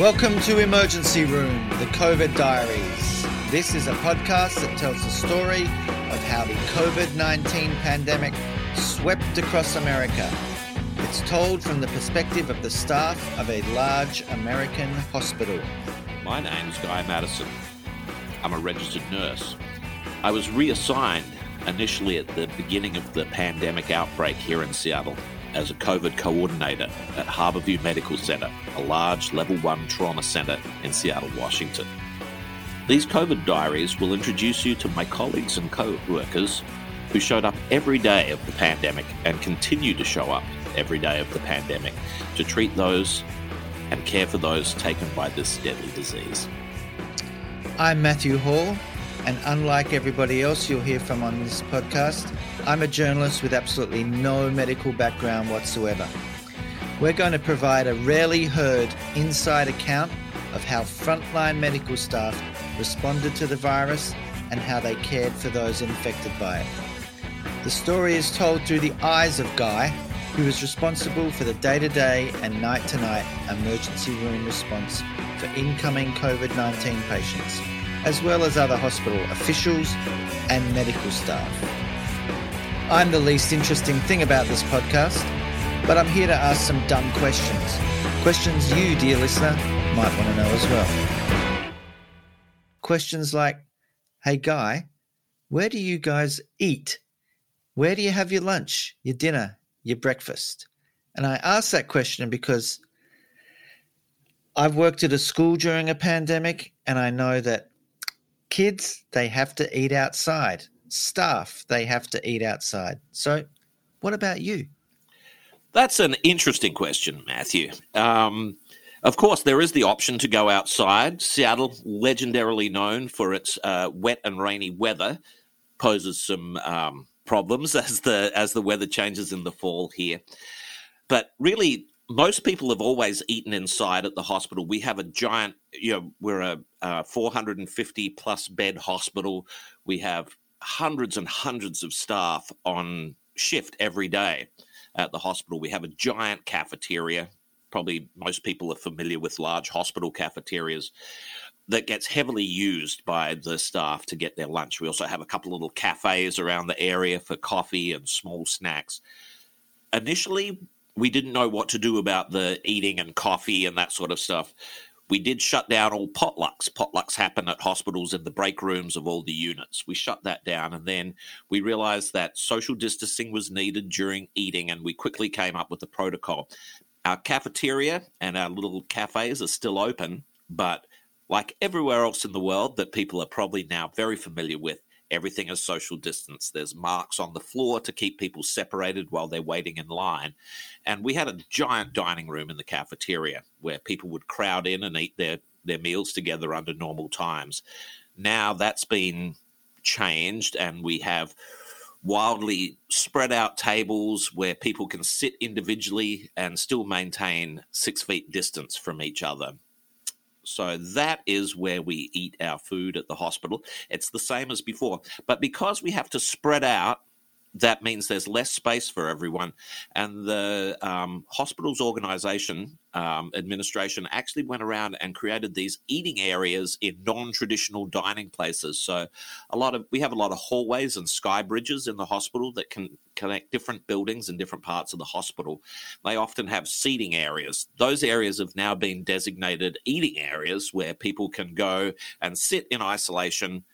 Welcome to Emergency Room, the COVID Diaries. This is a podcast that tells the story of how the COVID 19 pandemic swept across America. It's told from the perspective of the staff of a large American hospital. My name's Guy Madison. I'm a registered nurse. I was reassigned initially at the beginning of the pandemic outbreak here in Seattle as a COVID coordinator at Harborview Medical Center, a large level 1 trauma center in Seattle, Washington. These COVID diaries will introduce you to my colleagues and co workers who showed up every day of the pandemic and continue to show up every day of the pandemic to treat those and care for those taken by this deadly disease. I'm Matthew Hall, and unlike everybody else you'll hear from on this podcast, I'm a journalist with absolutely no medical background whatsoever. We're going to provide a rarely heard inside account of how frontline medical staff responded to the virus and how they cared for those infected by it. The story is told through the eyes of Guy, who is responsible for the day to day and night to night emergency room response for incoming COVID 19 patients, as well as other hospital officials and medical staff. I'm the least interesting thing about this podcast, but I'm here to ask some dumb questions. Questions you, dear listener, might want to know as well. Questions like Hey, Guy, where do you guys eat? Where do you have your lunch, your dinner, your breakfast? And I ask that question because I've worked at a school during a pandemic, and I know that kids, they have to eat outside staff they have to eat outside. So, what about you? That's an interesting question, Matthew. Um, of course, there is the option to go outside. Seattle, legendarily known for its uh, wet and rainy weather, poses some um, problems as the as the weather changes in the fall here. But really, most people have always eaten inside at the hospital. We have a giant, you know, we're a, a 450 plus bed hospital. We have hundreds and hundreds of staff on shift every day at the hospital. We have a giant cafeteria. Probably most people are familiar with large hospital cafeterias that gets heavily used by the staff to get their lunch. We also have a couple of little cafes around the area for coffee and small snacks. Initially, we didn't know what to do about the eating and coffee and that sort of stuff we did shut down all potlucks. Potlucks happen at hospitals in the break rooms of all the units. We shut that down, and then we realized that social distancing was needed during eating, and we quickly came up with a protocol. Our cafeteria and our little cafes are still open, but like everywhere else in the world that people are probably now very familiar with, Everything is social distance. There's marks on the floor to keep people separated while they're waiting in line. And we had a giant dining room in the cafeteria where people would crowd in and eat their, their meals together under normal times. Now that's been changed, and we have wildly spread out tables where people can sit individually and still maintain six feet distance from each other. So that is where we eat our food at the hospital. It's the same as before. But because we have to spread out that means there's less space for everyone. And the um, hospital's organization um, administration actually went around and created these eating areas in non-traditional dining places. So a lot of we have a lot of hallways and sky bridges in the hospital that can connect different buildings and different parts of the hospital. They often have seating areas. Those areas have now been designated eating areas where people can go and sit in isolation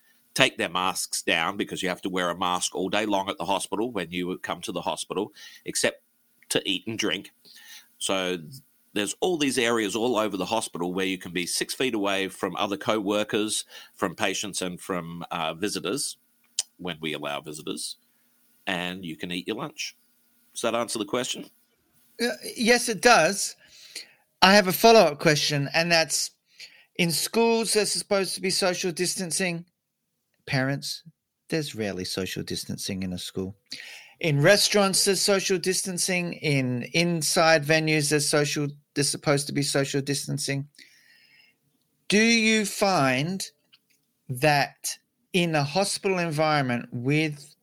take their masks down because you have to wear a mask all day long at the hospital when you come to the hospital, except to eat and drink. So there's all these areas all over the hospital where you can be six feet away from other co-workers, from patients, and from uh, visitors when we allow visitors, and you can eat your lunch. Does that answer the question? Uh, yes, it does. I have a follow-up question, and that's in schools. There's supposed to be social distancing parents, there's rarely social distancing in a school. In restaurants, there's social distancing. In inside venues, there's social. There's supposed to be social distancing. Do you find that in a hospital environment with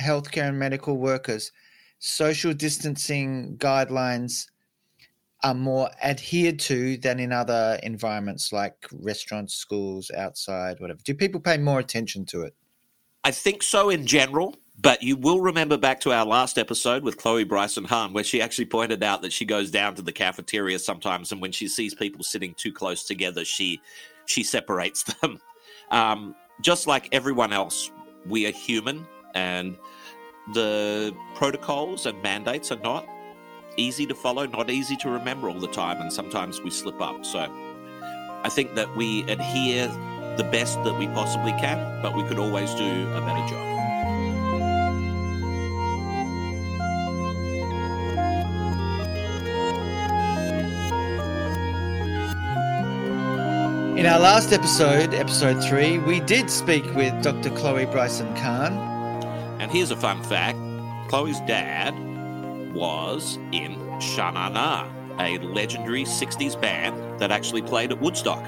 healthcare and medical workers, social distancing guidelines are more adhered to than in other environments like restaurants, schools, outside, whatever? Do people pay more attention to it? I think so in general. But you will remember back to our last episode with Chloe Bryson Cahn, where she actually pointed out that she goes down to the cafeteria sometimes, and when she sees people sitting too close together, she she separates them. Um, just like everyone else, we are human, and the protocols and mandates are not easy to follow, not easy to remember all the time, and sometimes we slip up. So I think that we adhere the best that we possibly can, but we could always do a better job. In our last episode, episode three, we did speak with Dr. Chloe Bryson Cahn. And here's a fun fact Chloe's dad was in Sha Na Na, a legendary 60s band that actually played at Woodstock.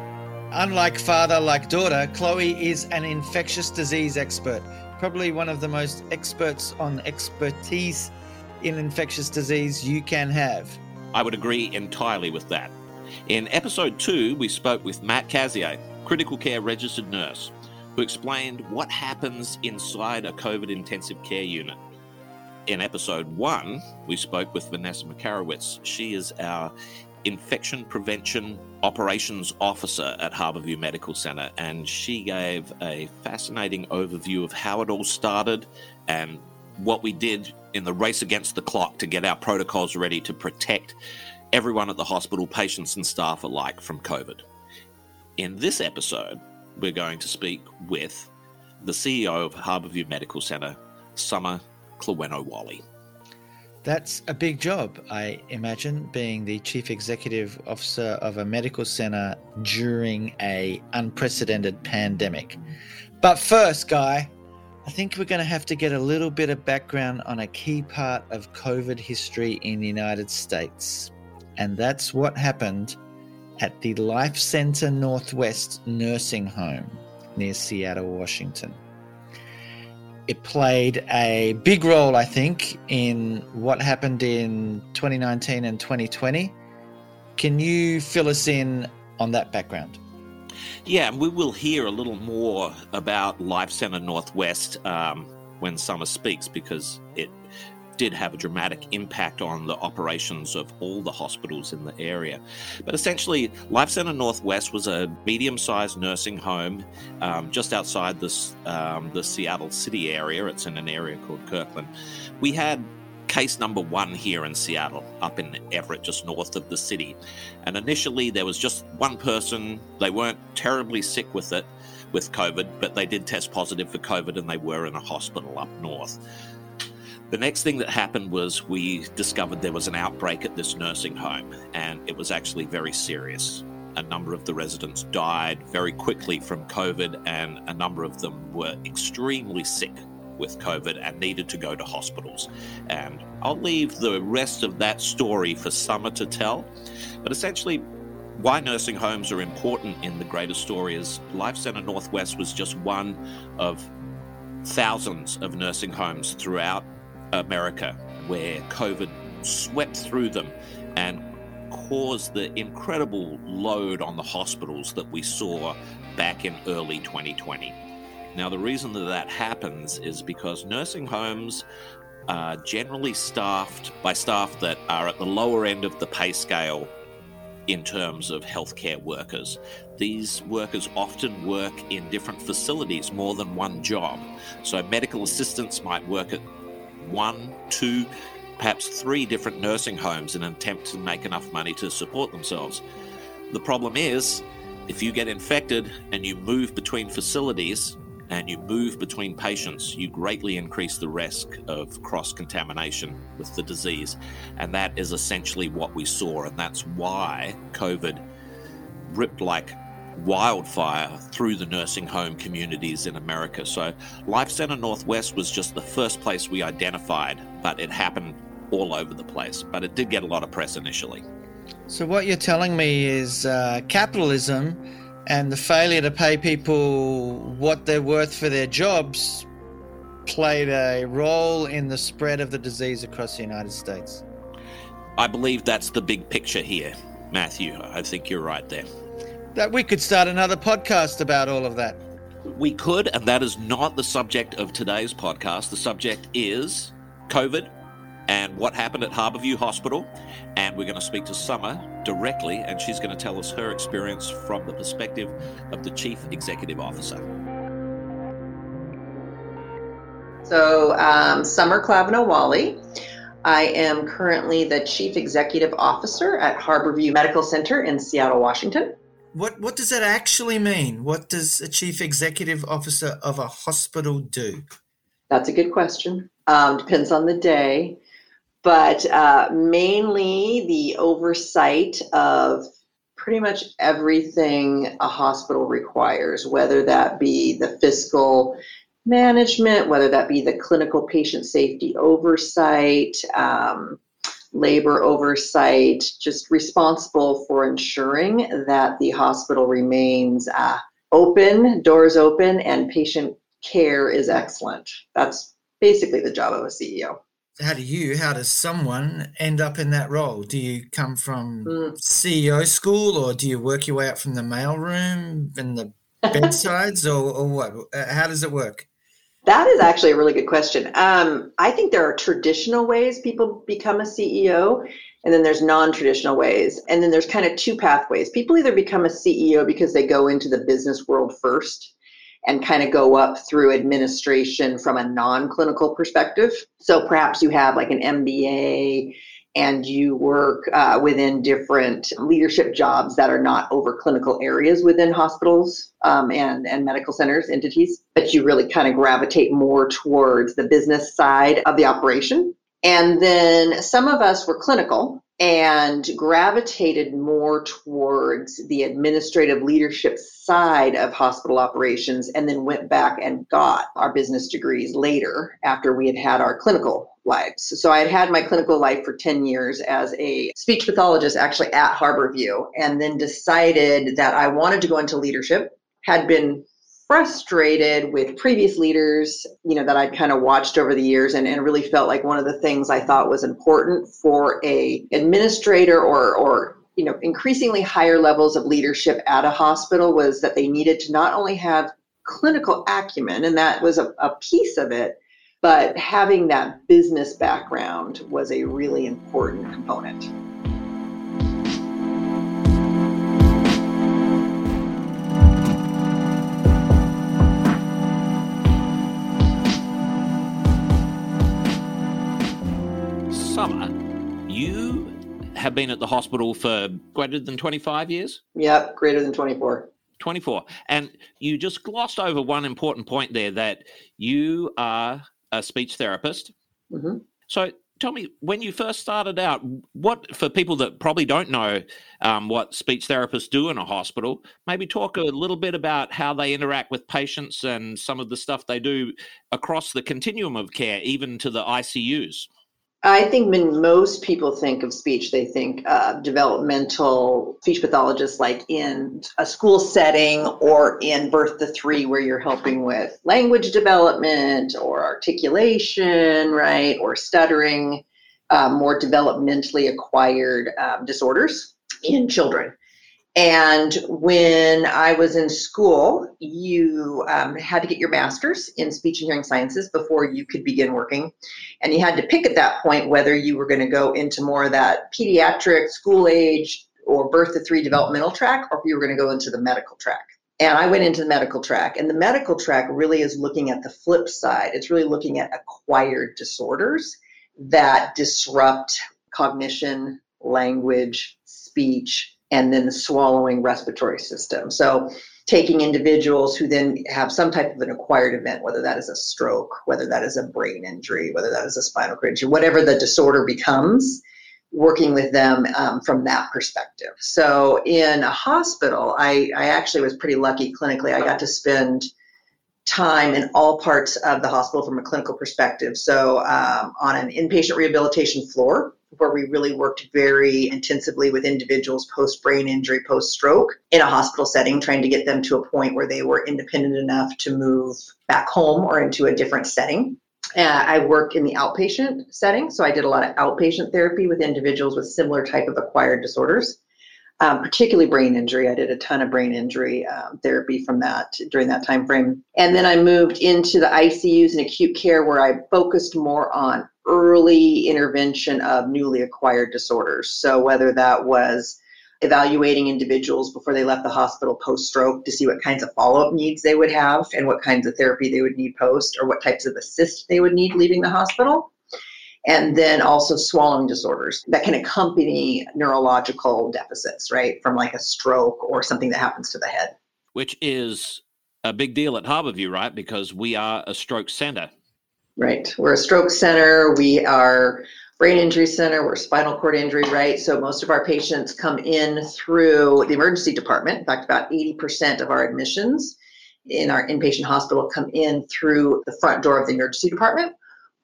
Unlike father, like daughter, Chloe is an infectious disease expert, probably one of the most experts on expertise in infectious disease you can have. I would agree entirely with that. In episode two, we spoke with Matt Cazier, critical care registered nurse, who explained what happens inside a COVID intensive care unit. In episode one, we spoke with Vanessa Makarowitz. She is our infection prevention operations officer at Harborview Medical Center, and she gave a fascinating overview of how it all started and what we did in the race against the clock to get our protocols ready to protect everyone at the hospital, patients and staff alike, from COVID. In this episode, we're going to speak with the CEO of Harborview Medical Center, Sommer Kleweno-Walley. That's a big job, I imagine, being the chief executive officer of a medical center during a unprecedented pandemic. But first, Guy, I think we're going to have to get a little bit of background on a key part of COVID history in the United States. And that's what happened at the Life Center Northwest Nursing Home near Seattle, Washington. It played a big role, I think, in what happened in 2019 and 2020. Can you fill us in on that background? Yeah, we will hear a little more about Life Center Northwest um, when Sommer speaks because did have a dramatic impact on the operations of all the hospitals in the area. But essentially, Life Center Northwest was a medium sized nursing home um, just outside this, um, the Seattle city area. It's in an area called Kirkland. We had case number one here in Seattle, up in Everett, just north of the city. And initially, there was just one person. They weren't terribly sick with it, with COVID, but they did test positive for COVID and they were in a hospital up north. The next thing that happened was we discovered there was an outbreak at this nursing home, and it was actually very serious. A number of the residents died very quickly from COVID, and a number of them were extremely sick with COVID and needed to go to hospitals. And I'll leave the rest of that story for Sommer to tell. But essentially, why nursing homes are important in the greater story is Life Center Northwest was just one of thousands of nursing homes throughout America, where COVID swept through them and caused the incredible load on the hospitals that we saw back in early 2020. Now, the reason that that happens is because nursing homes are generally staffed by staff that are at the lower end of the pay scale in terms of healthcare workers. These workers often work in different facilities, more than one job. So, medical assistants might work at one, two, perhaps three different nursing homes in an attempt to make enough money to support themselves. The problem is, if you get infected and you move between facilities and you move between patients, you greatly increase the risk of cross contamination with the disease. And that is essentially what we saw. And that's why COVID ripped like wildfire through the nursing home communities in America. So, Life Center Northwest was just the first place we identified, but it happened all over the place. But it did get a lot of press initially. So, what you're telling me is uh, capitalism and the failure to pay people what they're worth for their jobs played a role in the spread of the disease across the United States. I believe that's the big picture here, Matthew. I think you're right there. That we could start another podcast about all of that. We could, and that is not the subject of today's podcast. The subject is COVID and what happened at Harborview Hospital. And we're going to speak to Sommer directly, and she's going to tell us her experience from the perspective of the Chief Executive Officer. So, um, Sommer Kleweno Walley. I am currently the Chief Executive Officer at Harborview Medical Center in Seattle, Washington. What what does that actually mean? What does a chief executive officer of a hospital do? That's a good question. Um, depends on the day, but uh, mainly the oversight of pretty much everything a hospital requires, whether that be the fiscal management, whether that be the clinical patient safety oversight. Um, labor oversight, just responsible for ensuring that the hospital remains uh, open, doors open, and patient care is excellent. That's basically the job of a CEO. How do you, how does someone end up in that role? Do you come from mm. CEO school or do you work your way up from the mailroom and the bedsides or, or what? Uh, how does it work? That is actually a really good question. Um, I think there are traditional ways people become a CEO, and then there's non traditional ways. And then there's kind of two pathways. People either become a CEO because they go into the business world first and kind of go up through administration from a non clinical perspective. So perhaps you have like an MBA and you work uh, within different leadership jobs that are not over clinical areas within hospitals um, and, and medical centers entities, but you really kind of gravitate more towards the business side of the operation. And then some of us were clinical and gravitated more towards the administrative leadership side of hospital operations and then went back and got our business degrees later after we had had our clinical lives. So I had had my clinical life for 10 years as a speech pathologist actually at Harborview and then decided that I wanted to go into leadership, had been frustrated with previous leaders, you know, that I'd kind of watched over the years and, and really felt like one of the things I thought was important for a administrator or or you know increasingly higher levels of leadership at a hospital was that they needed to not only have clinical acumen and that was a, a piece of it but having that business background was a really important component have been at the hospital for greater than 25 years? Yep, greater than 24. 24. And you just glossed over one important point there that you are a speech therapist. Mm-hmm. So tell me, when you first started out, what, for people that probably don't know um, what speech therapists do in a hospital, maybe talk a little bit about how they interact with patients and some of the stuff they do across the continuum of care, even to the ICUs. I think when most people think of speech, they think uh, developmental speech pathologists, like in a school setting or in birth to three, where you're helping with language development or articulation, right, or stuttering, uh, more developmentally acquired um, disorders in children. And when I was in school, you um, had to get your master's in speech and hearing sciences before you could begin working. And you had to pick at that point whether you were going to go into more of that pediatric, school age, or birth to three developmental track, or if you were going to go into the medical track. And I went into the medical track. And the medical track really is looking at the flip side, it's really looking at acquired disorders that disrupt cognition, language, speech and then the swallowing respiratory system. So taking individuals who then have some type of an acquired event, whether that is a stroke, whether that is a brain injury, whether that is a spinal cord injury, whatever the disorder becomes, working with them um, from that perspective. So in a hospital, I, I actually was pretty lucky clinically. I got to spend time in all parts of the hospital from a clinical perspective. So um, on an inpatient rehabilitation floor, where we really worked very intensively with individuals post brain injury, post stroke in a hospital setting, trying to get them to a point where they were independent enough to move back home or into a different setting. Uh, I work in the outpatient setting, so I did a lot of outpatient therapy with individuals with similar type of acquired disorders, um, particularly brain injury. I did a ton of brain injury um, therapy from that during that time frame, and then I moved into the ICUs and acute care where I focused more on early intervention of newly acquired disorders. So whether that was evaluating individuals before they left the hospital post stroke to see what kinds of follow up needs they would have and what kinds of therapy they would need post or what types of assist they would need leaving the hospital. And then also swallowing disorders that can accompany neurological deficits, right? From like a stroke or something that happens to the head. Which is a big deal at Harborview, right? Because we are a stroke center. Right. We're a stroke center. We are brain injury center, we're spinal cord injury, right? So most of our patients come in through the emergency department. In fact, about 80% of our admissions in our inpatient hospital come in through the front door of the emergency department,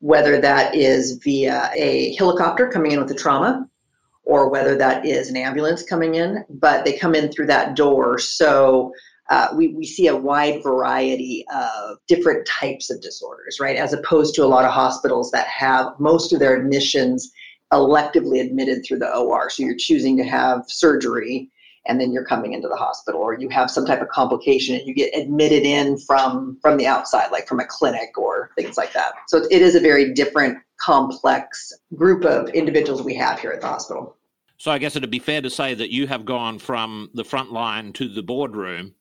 whether that is via a helicopter coming in with a trauma or whether that is an ambulance coming in, but they come in through that door. So uh, we, we see a wide variety of different types of disorders, right? As opposed to a lot of hospitals that have most of their admissions electively admitted through the OR. So you're choosing to have surgery and then you're coming into the hospital or you have some type of complication and you get admitted in from from the outside like from a clinic or things like that so it is a very different complex group of individuals we have here at the hospital so i guess it'd be fair to say that you have gone from the front line to the boardroom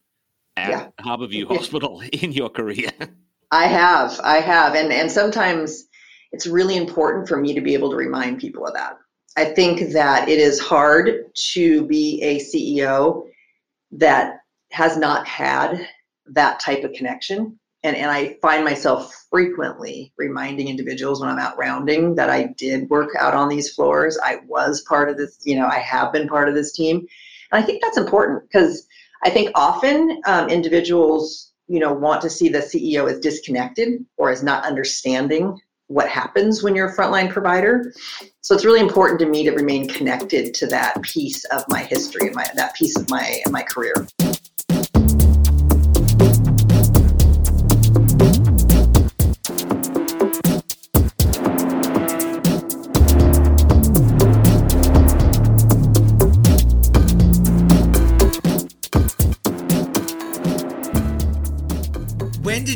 at yeah. Harborview Hospital in your career. I have, I have, and and sometimes it's really important for me to be able to remind people of that. I think that it is hard to be a CEO that has not had that type of connection. And, and I find myself frequently reminding individuals when I'm out rounding that I did work out on these floors. I was part of this, you know, I have been part of this team. And I think that's important because I think often um, individuals, you know, want to see the CEO as disconnected or as not understanding what happens when you're a frontline provider. So it's really important to me to remain connected to that piece of my history and my that piece of my my career.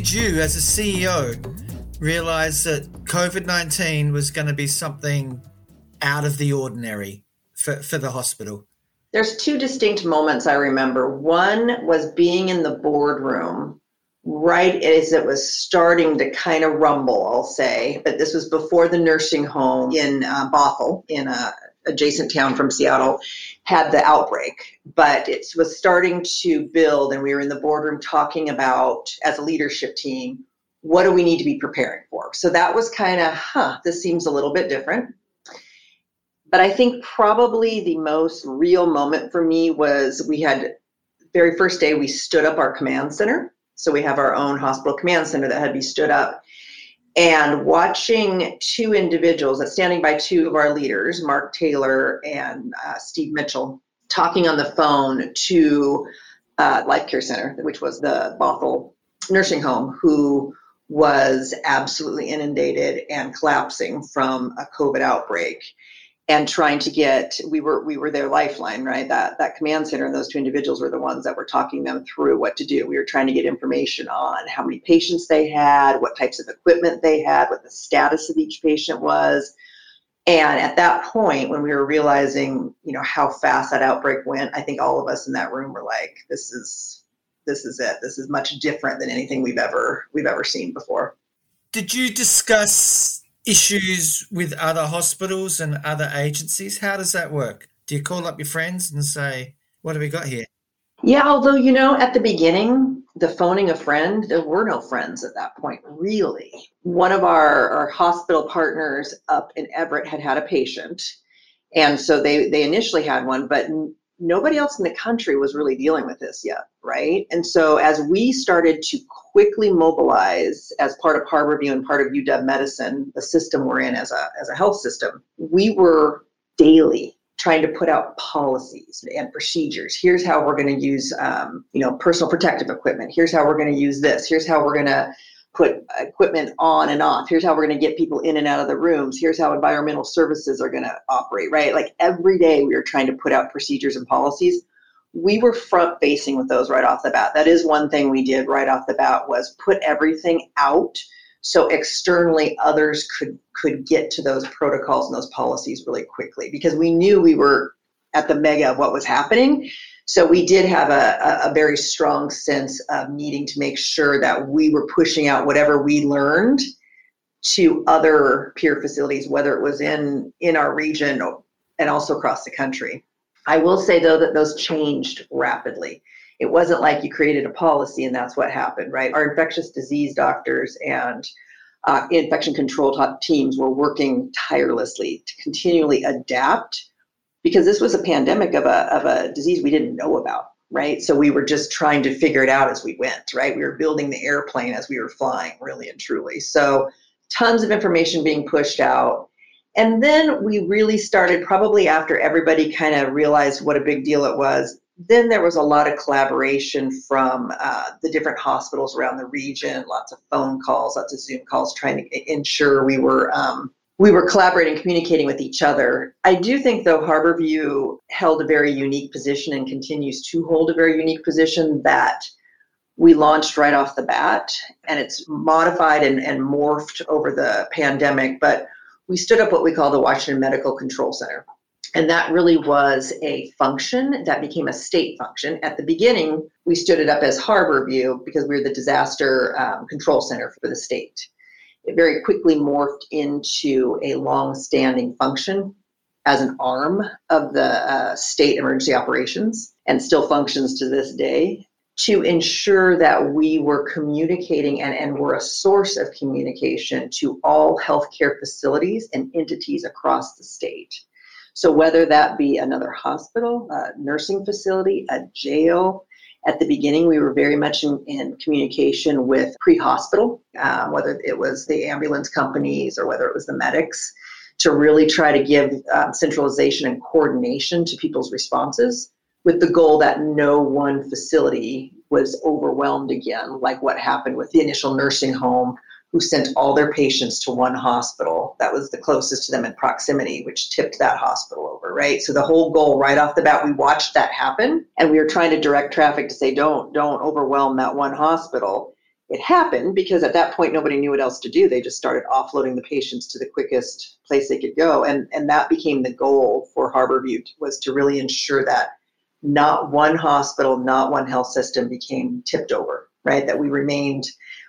You, as a CEO, realize that COVID 19 was going to be something out of the ordinary for, for the hospital? There's two distinct moments I remember. One was being in the boardroom right as it was starting to kind of rumble, I'll say, but this was before the nursing home in uh, Bothell, in a adjacent town from Seattle had the outbreak, but it was starting to build, and we were in the boardroom talking about, as a leadership team, what do we need to be preparing for? So that was kind of, huh, this seems a little bit different. But I think probably the most real moment for me was we had very first day we stood up our command center. So we have our own hospital command center that had to be stood up and watching two individuals, standing by two of our leaders, Mark Taylor and uh, Steve Mitchell, talking on the phone to uh, Life Care Center, which was the Bothell nursing home, who was absolutely inundated and collapsing from a COVID outbreak and trying to get we were we were their lifeline right? That that command center and those two individuals were the ones that were talking them through what to do. We were trying to get information on how many patients they had what types of equipment they had what the status of each patient was. And at that point when we were realizing you know how fast that outbreak went i think all of us in that room were like this is this is it. This is much different than anything we've ever we've ever seen before. Did you discuss issues with other hospitals and other agencies? How does that work? Do you call up your friends and say, What have we got here? Yeah, although, you know, at the beginning, the phoning a friend, there were no friends at that point, really. One of our, our hospital partners up in Everett had had a patient. And so they, they initially had one, but nobody else in the country was really dealing with this yet, right? And so as we started to quickly mobilize as part of Harborview and part of UW Medicine, the system we're in as a as a health system, we were daily trying to put out policies and procedures. Here's how we're going to use, um, you know, personal protective equipment. Here's how we're going to use this. Here's how we're going to put equipment on and off. Here's how we're going to get people in and out of the rooms. Here's how environmental services are going to operate, right? Like every day we are trying to put out procedures and policies. We were front facing with those right off the bat. That is one thing we did right off the bat was put everything out so externally others could could get to those protocols and those policies really quickly because we knew we were at the mega of what was happening so we did have a, a, very strong sense of needing to make sure that we were pushing out whatever we learned to other peer facilities, whether it was in in our region and also across the country. I will say though that those changed rapidly. It wasn't like you created a policy and that's what happened, right? Our infectious disease doctors and uh, infection control teams were working tirelessly to continually adapt because this was a pandemic of a, of a disease we didn't know about right? So we were just trying to figure it out as we went right? We were building the airplane as we were flying really and truly. So tons of information being pushed out. And then we really started probably after everybody kind of realized what a big deal it was then there was a lot of collaboration from uh, the different hospitals around the region lots of phone calls lots of zoom calls trying to ensure we were um, we were collaborating, communicating with each other. I do think, though, Harborview held a very unique position and continues to hold a very unique position that we launched right off the bat, and it's modified and, and morphed over the pandemic. But we stood up what we call the Washington Medical Control Center. And that really was a function that became a state function. At the beginning, we stood it up as Harborview because we were the disaster um, control center for the state it very quickly morphed into a long-standing function as an arm of the uh, state emergency operations and still functions to this day to ensure that we were communicating and, and were a source of communication to all healthcare facilities and entities across the state. So, whether that be another hospital, a nursing facility, a jail, at the beginning, we were very much in, in communication with pre hospital, uh, whether it was the ambulance companies or whether it was the medics, to really try to give um, centralization and coordination to people's responses with the goal that no one facility was overwhelmed again, like what happened with the initial nursing home who sent all their patients to one hospital that was the closest to them in proximity, which tipped that hospital over, right? So the whole goal right off the bat, we watched that happen and we were trying to direct traffic to say, don't, don't overwhelm that one hospital. It happened because at that point nobody knew what else to do. They just started offloading the patients to the quickest place they could go. And and that became the goal for Harborview was to really ensure that not one hospital, not one health system became tipped over, right? That we remained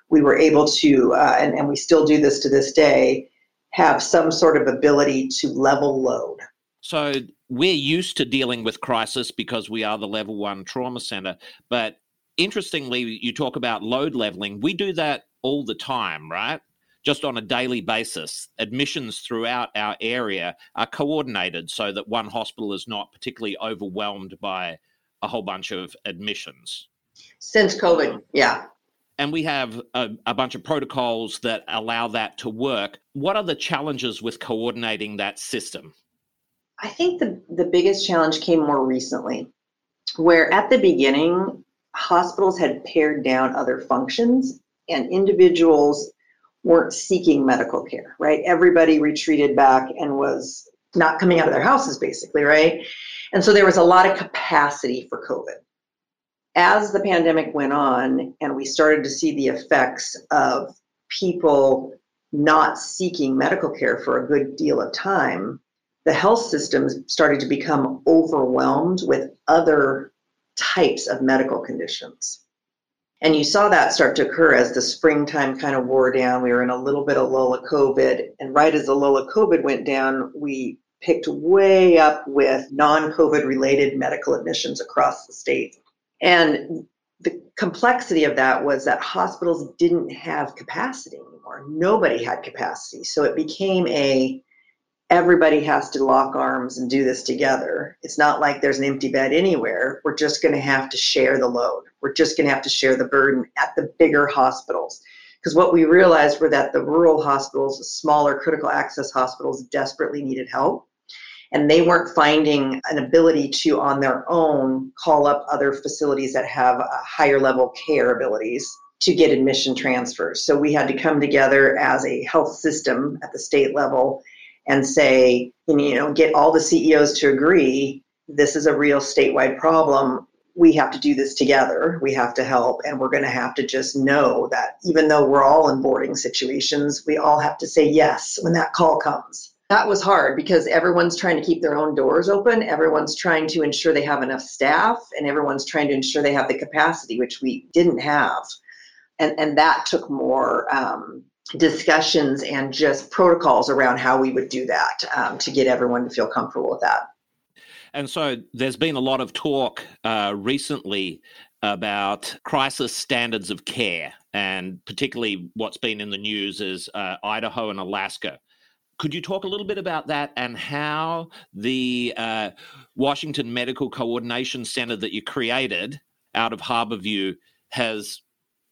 we were able to, uh, and, and we still do this to this day, have some sort of ability to level load. So we're used to dealing with crisis because we are the level one trauma center. But interestingly, you talk about load leveling. We do that all the time, right? Just on a daily basis. Admissions throughout our area are coordinated so that one hospital is not particularly overwhelmed by a whole bunch of admissions. Since COVID, yeah and we have a, a, bunch of protocols that allow that to work. What are the challenges with coordinating that system? I think the, the biggest challenge came more recently, where at the beginning, hospitals had pared down other functions and individuals weren't seeking medical care, right? Everybody retreated back and was not coming out of their houses, basically, right? And so there was a lot of capacity for COVID as the pandemic went on and we started to see the effects of people not seeking medical care for a good deal of time, the health systems started to become overwhelmed with other types of medical conditions. And you saw that start to occur as the springtime kind of wore down. We were in a little bit of lull of COVID. And right as the lull of COVID went down, we picked way up with non COVID related medical admissions across the state. And the complexity of that was that hospitals didn't have capacity anymore. Nobody had capacity. So it became a everybody has to lock arms and do this together. It's not like there's an empty bed anywhere. We're just going to have to share the load. We're just going to have to share the burden at the bigger hospitals. Because what we realized were that the rural hospitals, smaller critical access hospitals, desperately needed help and they weren't finding an ability to on their own call up other facilities that have uh, higher level care abilities to get admission transfers. So we had to come together as a health system at the state level and say, you know, get all the CEOs to agree this is a real statewide problem. We have to do this together. We have to help. And we're going to have to just know that even though we're all in boarding situations, we all have to say yes when that call comes. That was hard because everyone's trying to keep their own doors open. Everyone's trying to ensure they have enough staff and everyone's trying to ensure they have the capacity, which we didn't have and and that took more um, discussions and just protocols around how we would do that um, to get everyone to feel comfortable with that. And so there's been a lot of talk uh, recently about crisis standards of care, and particularly what's been in the news is uh, Idaho and Alaska. Could you talk a little bit about that and how the uh, Washington Medical Coordination Center that you created out of Harborview has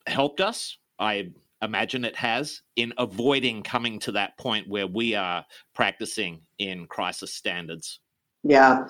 helped us. I imagine it has in avoiding coming to that point where we are practicing in crisis standards. Yeah.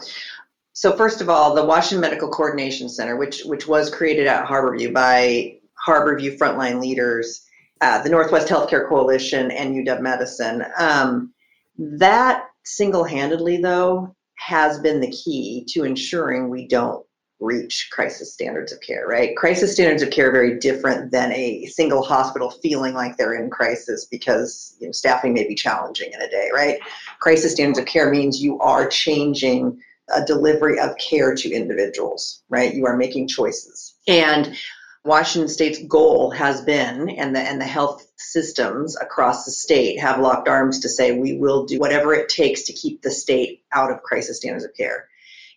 So first of all, the Washington Medical Coordination Center, which which was created at Harborview by Harborview frontline leaders, uh, the Northwest Healthcare Coalition, and UW Medicine. Um, that single-handedly, though, has been the key to ensuring we don't reach crisis standards of care, right? Crisis standards of care are very different than a single hospital feeling like they're in crisis because you know, staffing may be challenging in a day, right? Crisis standards of care means you are changing a delivery of care to individuals, right? You are making choices. And Washington State's goal has been, and the and the health systems across the state have locked arms to say we will do whatever it takes to keep the state out of crisis standards of care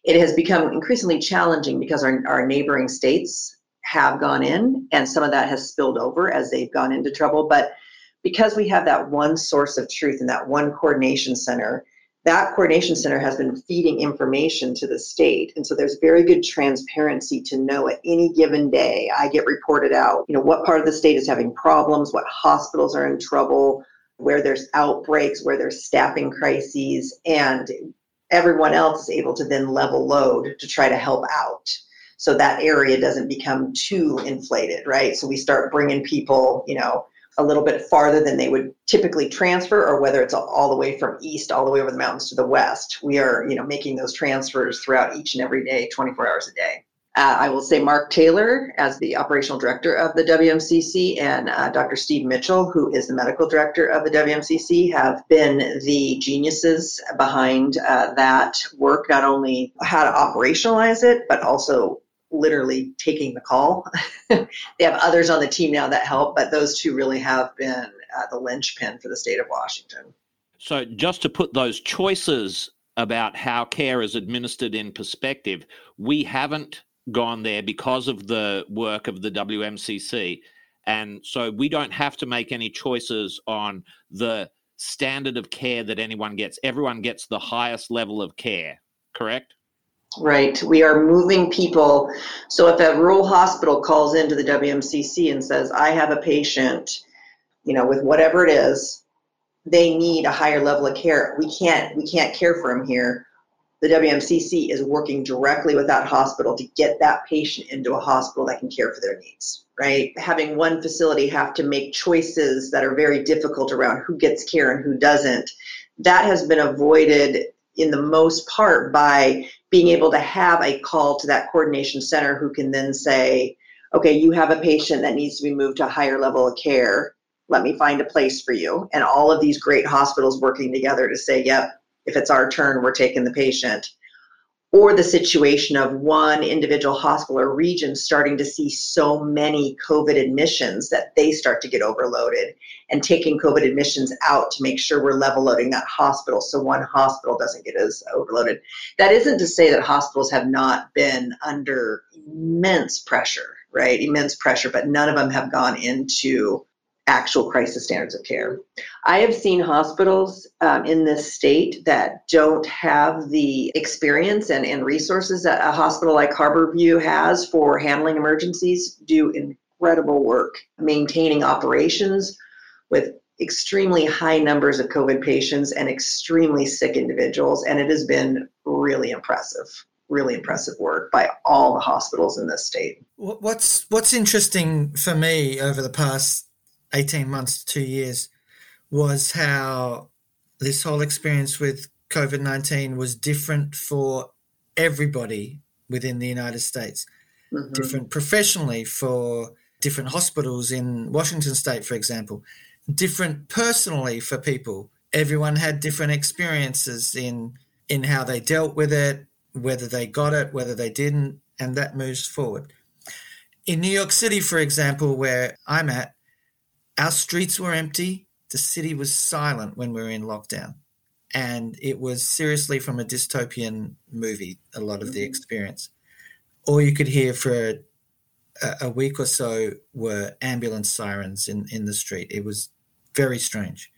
it has become increasingly challenging because our, our neighboring states have gone in and some of that has spilled over as they've gone into trouble. But because we have that one source of truth and that one coordination center, that coordination center has been feeding information to the state. And so there's very good transparency to know at any given day, I get reported out, you know, what part of the state is having problems, what hospitals are in trouble, where there's outbreaks, where there's staffing crises. And everyone else is able to then level load to try to help out so that area doesn't become too inflated right so we start bringing people you know a little bit farther than they would typically transfer or whether it's all the way from east all the way over the mountains to the west we are you know making those transfers throughout each and every day 24 hours a day uh, I will say Mark Taylor as the operational director of the WMCC and uh, Dr. Steve Mitchell, who is the medical director of the WMCC, have been the geniuses behind uh, that work, not only how to operationalize it, but also literally taking the call. they have others on the team now that help, but those two really have been uh, the linchpin for the state of Washington. So, just to put those choices about how care is administered in perspective, we haven't gone there because of the work of the WMCC. And so we don't have to make any choices on the standard of care that anyone gets. Everyone gets the highest level of care, correct? Right. We are moving people. So if a rural hospital calls into the WMCC and says, I have a patient, you know, with whatever it is, they need a higher level of care. We can't we can't care for them here the WMCC is working directly with that hospital to get that patient into a hospital that can care for their needs, right? Having one facility have to make choices that are very difficult around who gets care and who doesn't, that has been avoided in the most part by being able to have a call to that coordination center who can then say, okay, you have a patient that needs to be moved to a higher level of care. Let me find a place for you. And all of these great hospitals working together to say, yep, if it's our turn, we're taking the patient. Or the situation of one individual hospital or region starting to see so many COVID admissions that they start to get overloaded and taking COVID admissions out to make sure we're level loading that hospital so one hospital doesn't get as overloaded. That isn't to say that hospitals have not been under immense pressure, right? Immense pressure, but none of them have gone into actual crisis standards of care. I have seen hospitals um, in this state that don't have the experience and, and resources that a hospital like Harborview has for handling emergencies do incredible work maintaining operations with extremely high numbers of COVID patients and extremely sick individuals, and it has been really impressive. really impressive work by all the hospitals in this state. What's what's interesting for me over the past 18 months to two years was how this whole experience with COVID 19 was different for everybody within the United States, mm-hmm. different professionally for different hospitals in Washington state, for example, different personally for people. Everyone had different experiences in in how they dealt with it, whether they got it, whether they didn't, and that moves forward. In New York City, for example, where I'm at, our streets were empty. The city was silent when we were in lockdown. And it was seriously from a dystopian movie, a lot of the mm-hmm. experience. All you could hear for a, a week or so were ambulance sirens in, in the street. It was very strange.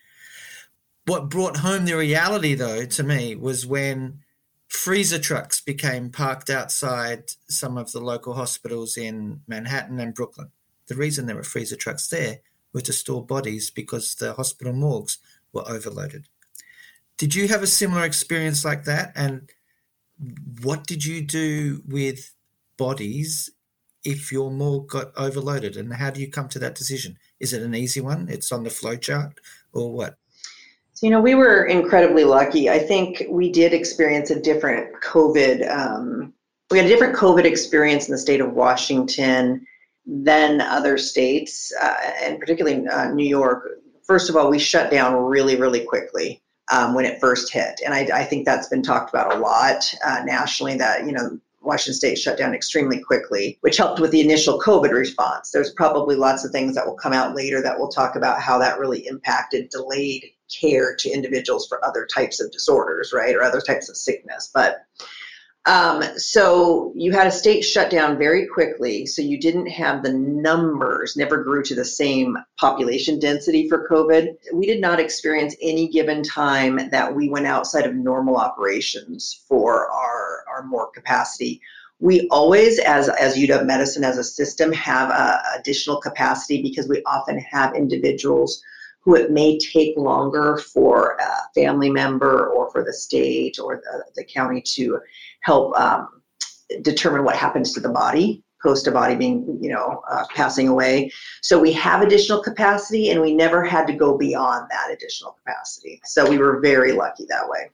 What brought home the reality, though, to me was when freezer trucks became parked outside some of the local hospitals in Manhattan and Brooklyn. The reason there were freezer trucks there were to store bodies because the hospital morgues were overloaded. Did you have a similar experience like that? And what did you do with bodies if your morgue got overloaded? And how do you come to that decision? Is it an easy one? It's on the flow chart or what? So, you know, we were incredibly lucky. I think we did experience a different COVID. Um, we had a different COVID experience in the state of Washington than other states, uh, and particularly uh, New York. First of all, we shut down really, really quickly um, when it first hit, and I, I, think that's been talked about a lot uh, nationally. That you know, Washington State shut down extremely quickly, which helped with the initial COVID response. There's probably lots of things that will come out later that will talk about how that really impacted delayed care to individuals for other types of disorders, right, or other types of sickness. But um, so you had a state shut down very quickly, so you didn't have the numbers, never grew to the same population density for COVID. We did not experience any given time that we went outside of normal operations for our, our more capacity. We always, as, as UW Medicine as a system, have uh, additional capacity because we often have individuals who it may take longer for a family member or for the state or the, the county to help um, determine what happens to the body post a body being, you know, uh, passing away. So we have additional capacity, and we never had to go beyond that additional capacity. So we were very lucky that way.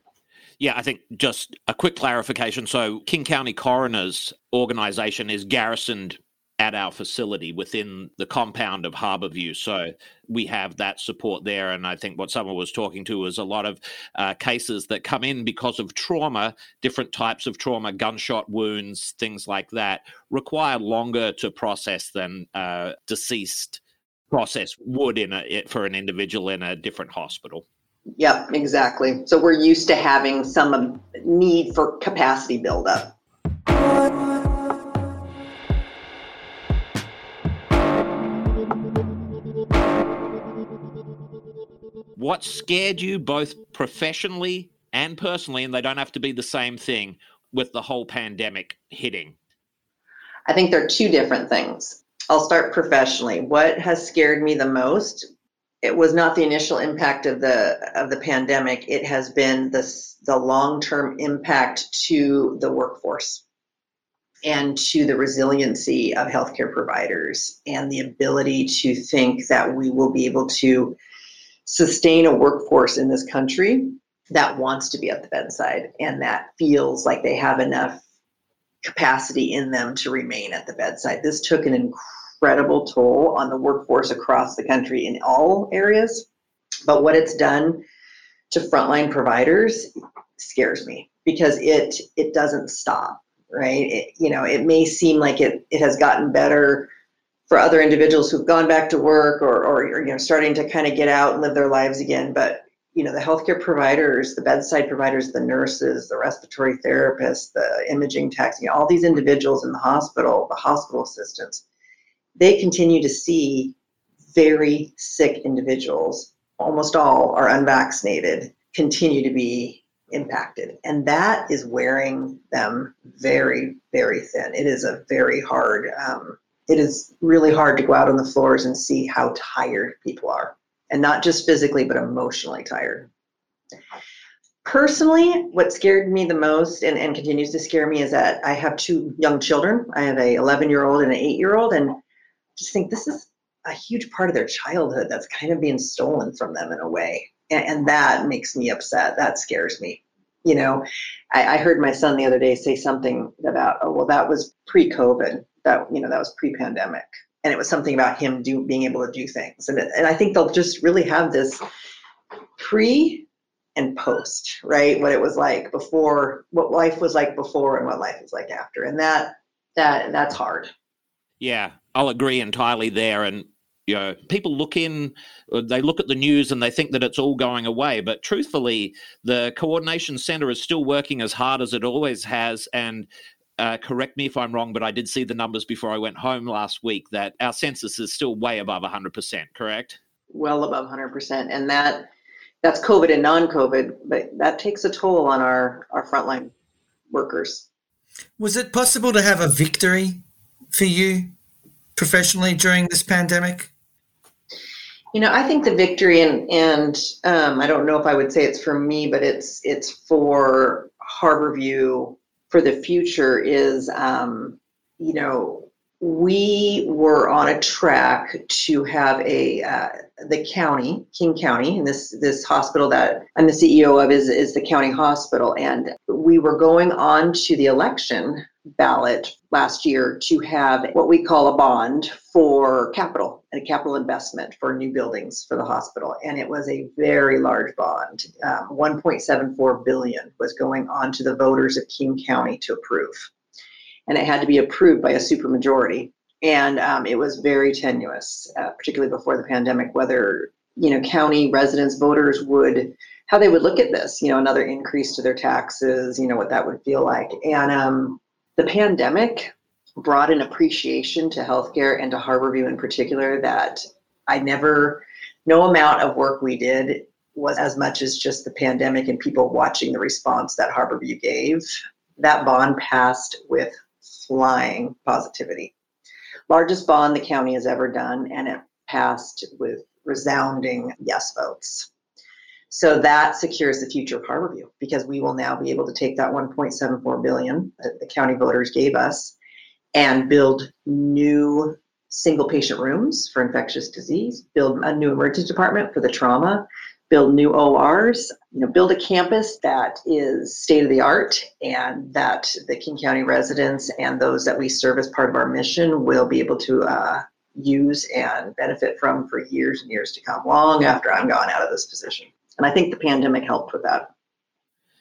Yeah, I think just a quick clarification. So, King County Coroner's organization is garrisoned at our facility within the compound of Harborview. So we have that support there. And I think what Sommer was talking to was a lot of uh, cases that come in because of trauma, different types of trauma, gunshot wounds, things like that, require longer to process than uh, deceased process would in a, for an individual in a different hospital. Yep, exactly. So we're used to having some need for capacity buildup. What scared you both professionally and personally, and they don't have to be the same thing with the whole pandemic hitting? I think they're two different things. I'll start professionally. What has scared me the most? It was not the initial impact of the of the pandemic. It has been the the long term impact to the workforce and to the resiliency of healthcare providers and the ability to think that we will be able to sustain a workforce in this country that wants to be at the bedside and that feels like they have enough capacity in them to remain at the bedside. This took an incredible toll on the workforce across the country in all areas. But what it's done to frontline providers scares me because it it doesn't stop, right? It, you know, it may seem like it it has gotten better for other individuals who've gone back to work or, or, you know starting to kind of get out and live their lives again. But you know the healthcare providers the bedside providers the nurses the respiratory therapists the imaging techs you know, all these individuals in the hospital the hospital assistants they continue to see very sick individuals. Almost all are unvaccinated continue to be impacted. And that is wearing them very very thin. It is a very hard um, it is really hard to go out on the floors and see how tired people are and not just physically but emotionally tired personally, what scared me the most and, and continues to scare me is that I have two young children. I have a 11 year old and an eight year old, and just think this is a huge part of their childhood that's kind of being stolen from them in a way. And, and that makes me upset. That scares me. You know, I, I heard my son the other day say something about, oh, well, that was pre COVID. That, you know, that was pre pandemic. And it was something about him do, being able to do things. And, and I think they'll just really have this pre and post, right? What it was like before, what life was like before, and what life is like after, and that that that's hard. Yeah, I'll agree entirely there. And you know, people look in, uh, they look at the news and they think that it's all going away. But truthfully, the coordination center is still working as hard as it always has. And uh, correct me if I'm wrong, but I did see the numbers before I went home last week that our census is still way above 100%, correct? Well above 100%. And that that's COVID and non-COVID, but that takes a toll on our our frontline workers. Was it possible to have a victory for you professionally during this pandemic? You know, I think the victory, and and um, I don't know if I would say it's for me, but it's it's for Harborview for the future. Is um, you know we were on a track to have a uh, the county king county and this this hospital that i'm the ceo of is is the county hospital and we were going on to the election ballot last year to have what we call a bond for capital and a capital investment for new buildings for the hospital and it was a very large bond um, 1.74 billion was going on to the voters of king county to approve and it had to be approved by a supermajority. And um, it was very tenuous, uh, particularly before the pandemic, whether you know county residents, voters would how they would look at this. You know, another increase to their taxes. You know what that would feel like. And um, the pandemic brought an appreciation to healthcare and to Harborview in particular that I never, no amount of work we did was as much as just the pandemic and people watching the response that Harborview gave. That bond passed with flying positivity. Largest bond the county has ever done, and it passed with resounding yes votes. So that secures the future of Harborview because we will now be able to take that 1.74 billion that the county voters gave us and build new single patient rooms for infectious disease, build a new emergency department for the trauma, build new ORs, you know, build a campus that is state of the art and that the King County residents and those that we serve as part of our mission will be able to uh, use and benefit from for years and years to come, long after I'm gone out of this position. And I think the pandemic helped with that.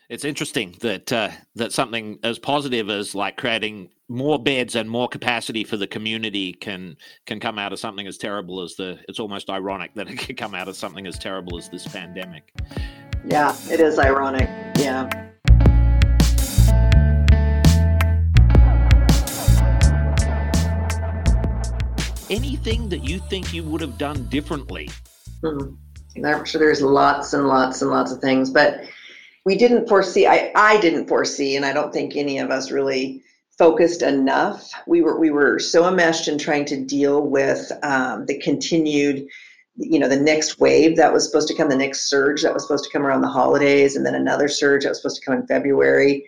It's interesting that uh, that something as positive as like creating more beds and more capacity for the community can can come out of something as terrible as the. It's almost ironic that it could come out of something as terrible as this pandemic. Yeah, it is ironic. Yeah. Anything that you think you would have done differently? Hmm. I'm sure there's lots and lots and lots of things, but we didn't foresee I, I didn't foresee and i don't think any of us really focused enough. We were we were so enmeshed in trying to deal with um, the continued you know the next wave that was supposed to come the next surge that was supposed to come around the holidays and then another surge that was supposed to come in february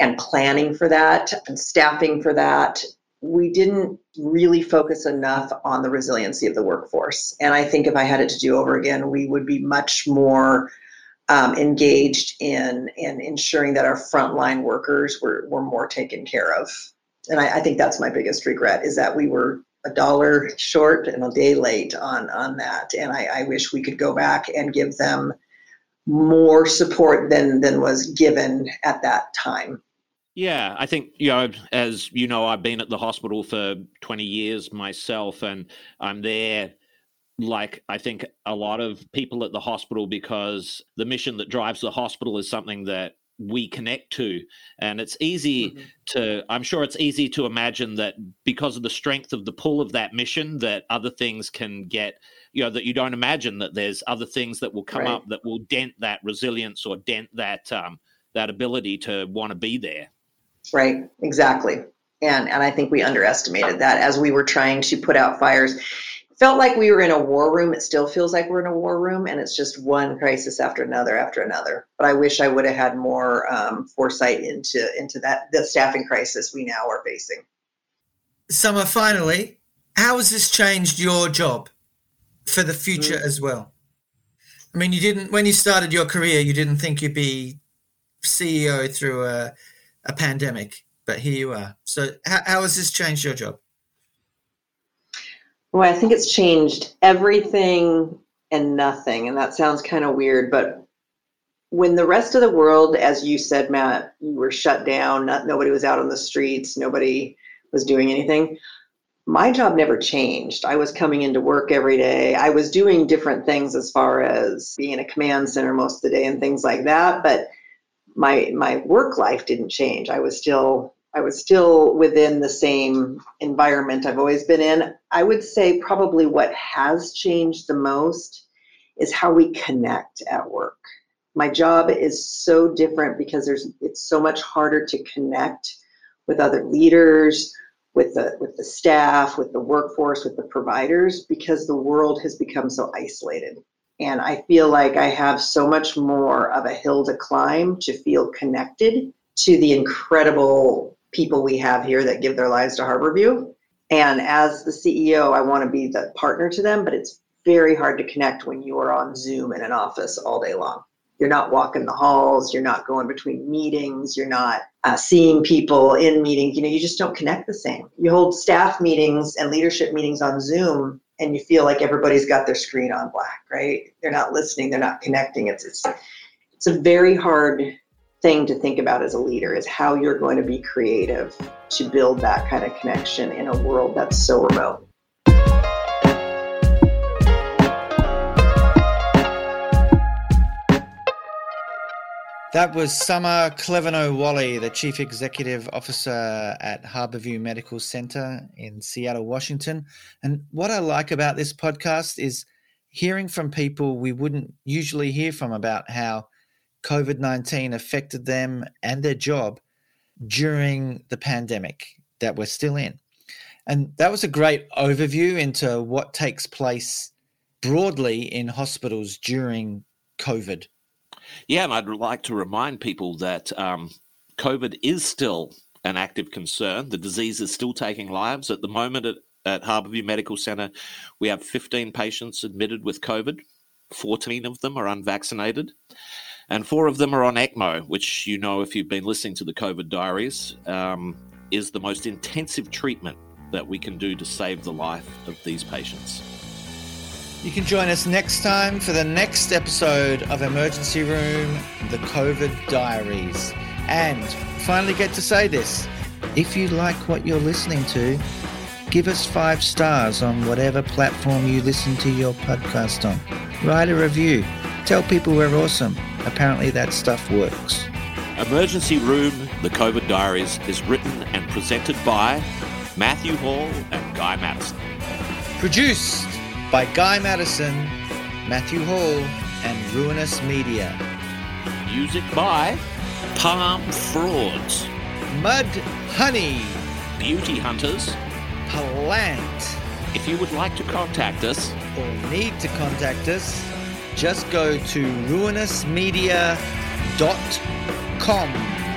and planning for that and staffing for that we didn't really focus enough on the resiliency of the workforce and i think if i had it to do over again we would be much more um, engaged in in ensuring that our frontline workers were, were more taken care of. And I, I think that's my biggest regret is that we were a dollar short and a day late on on that. And I, I wish we could go back and give them more support than than was given at that time. Yeah, I think you know, as you know, I've been at the hospital for 20 years myself, and I'm there like I think a lot of people at the hospital because the mission that drives the hospital is something that we connect to and it's easy mm-hmm. to i'm sure it's easy to imagine that because of the strength of the pull of that mission that other things can get you know that you don't imagine that there's other things that will come right. up that will dent that resilience or dent that um that ability to want to be there right exactly and and i think we underestimated that as we were trying to put out fires felt like we were in a war room. It still feels like we're in a war room, and it's just one crisis after another after another. But I wish I would have had more um, foresight into into that the staffing crisis we now are facing. Sommer, finally, how has this changed your job for the future mm-hmm. as well? I mean, you didn't when you started your career, you didn't think you'd be CEO through a, a pandemic, but here you are. So, how, how has this changed your job? Well, I think it's changed everything and nothing. And that sounds kind of weird, but when the rest of the world, as you said, Matt, you were shut down, not, nobody was out on the streets, nobody was doing anything. My job never changed. I was coming into work every day. I was doing different things as far as being in a command center most of the day and things like that, but my my work life didn't change. I was still I was still within the same environment I've always been in. I would say probably what has changed the most is how we connect at work. My job is so different because there's it's so much harder to connect with other leaders, with the with the staff, with the workforce, with the providers because the world has become so isolated. And I feel like I have so much more of a hill to climb to feel connected to the incredible people we have here that give their lives to Harborview. And as the CEO, I want to be the partner to them, but it's very hard to connect when you are on Zoom in an office all day long. You're not walking the halls, you're not going between meetings, you're not uh, seeing people in meetings. You know, you just don't connect the same. You hold staff meetings and leadership meetings on Zoom, and you feel like everybody's got their screen on black, right? They're not listening, they're not connecting. It's it's it's a very hard thing to think about as a leader is how you're going to be creative to build that kind of connection in a world that's so remote. That was Sommer Kleweno Walley, the Chief Executive Officer at Harborview Medical Center in Seattle, Washington. And what I like about this podcast is hearing from people we wouldn't usually hear from about how COVID 19 affected them and their job during the pandemic that we're still in. And that was a great overview into what takes place broadly in hospitals during COVID. Yeah, and I'd like to remind people that um, COVID is still an active concern. The disease is still taking lives. At the moment at, at Harborview Medical Center, we have 15 patients admitted with COVID, 14 of them are unvaccinated and four of them are on ECMO, which you know if you've been listening to the COVID diaries, um, is the most intensive treatment that we can do to save the life of these patients. You can join us next time for the next episode of Emergency Room, the COVID Diaries. And finally, get to say this if you like what you're listening to, give us five stars on whatever platform you listen to your podcast on. Write a review. Tell people we're awesome. Apparently, that stuff works. Emergency Room The COVID Diaries is written and presented by Matthew Hall and Guy Madison. Produced by Guy Madison, Matthew Hall, and Ruinous Media. Music by Palm Frauds. Mud Honey. Beauty Hunters. Plant. If you would like to contact us or need to contact us, just go to ruinousmedia.com